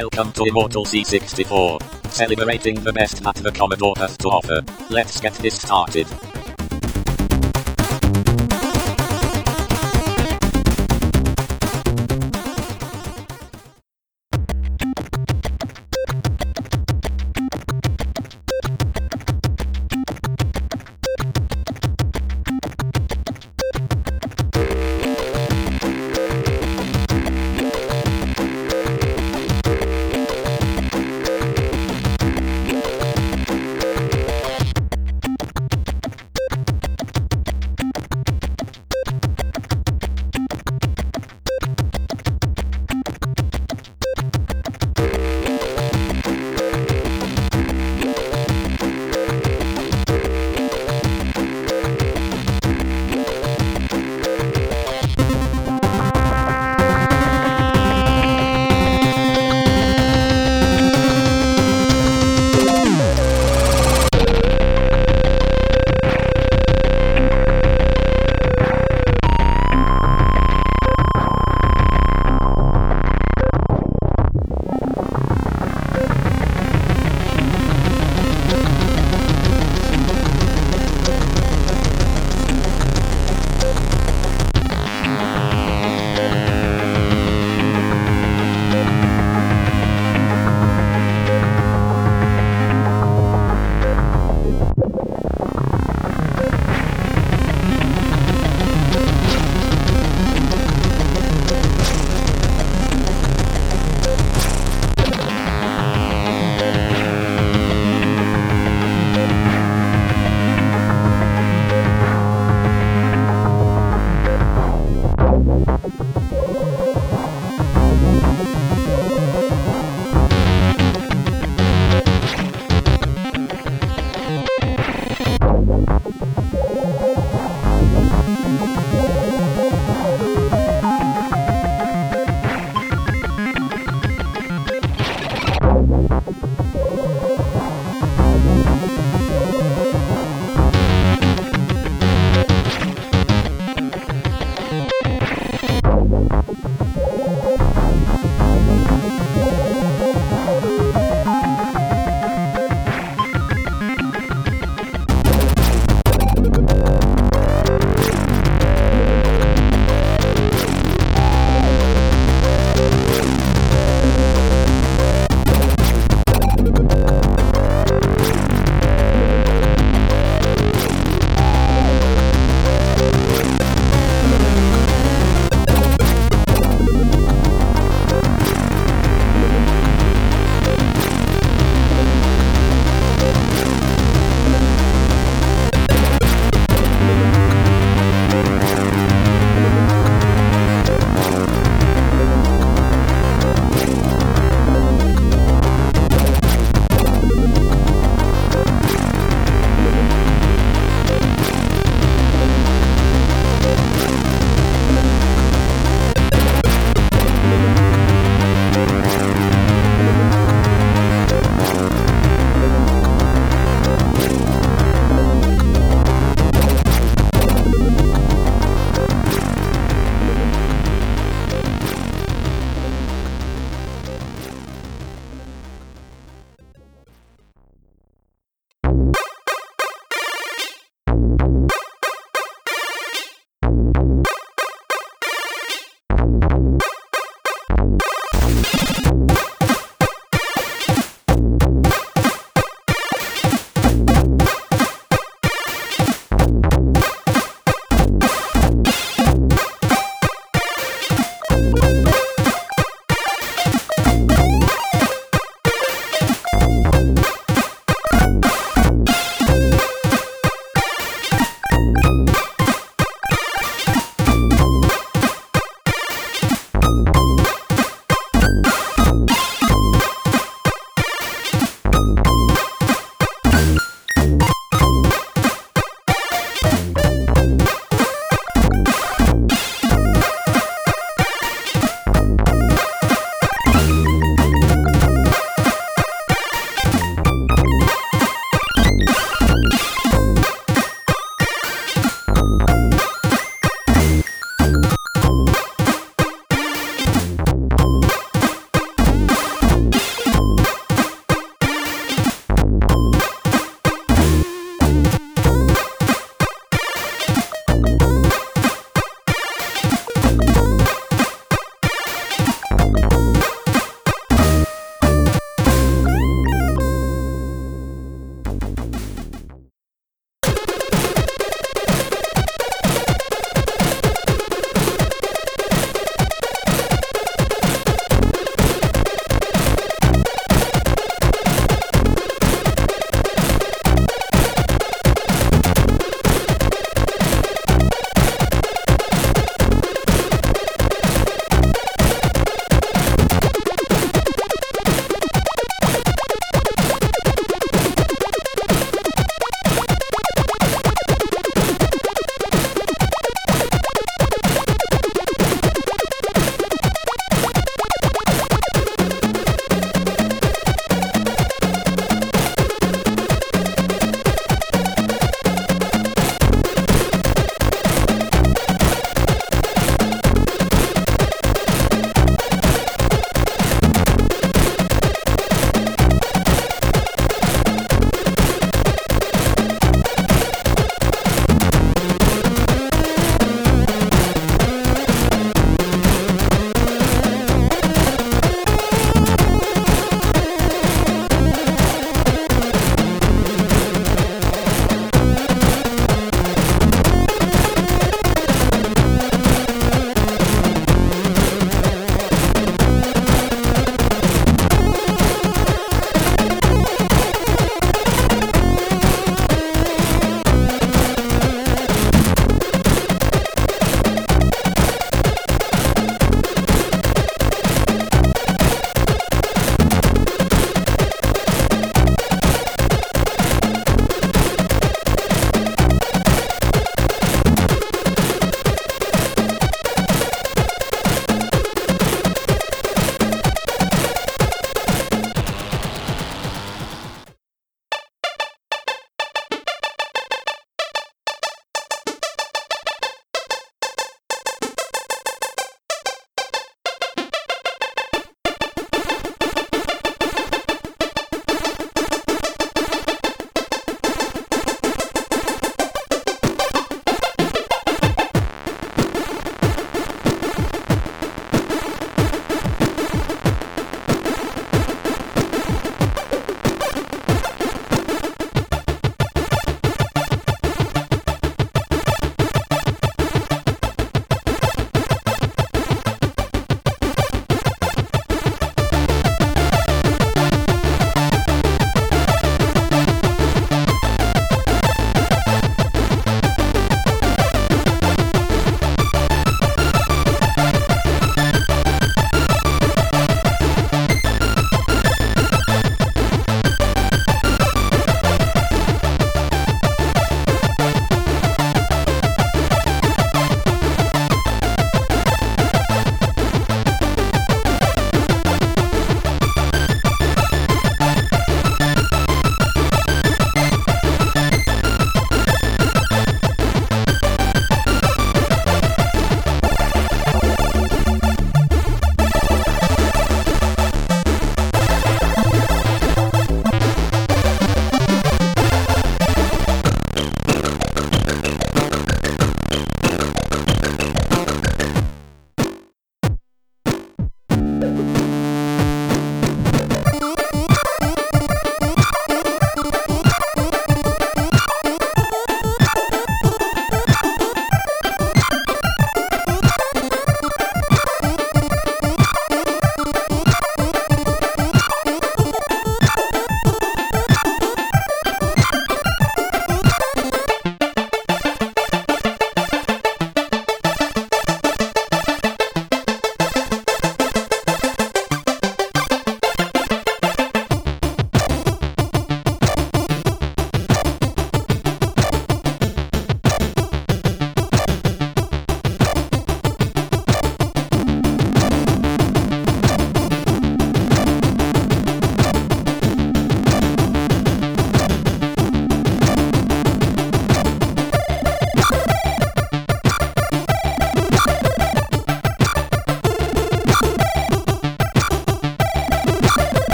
Welcome to Immortal C64. Celebrating the best that the Commodore has to offer. Let's get this started.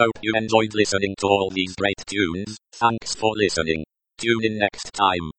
Hope you enjoyed listening to all these great tunes. Thanks for listening. Tune in next time.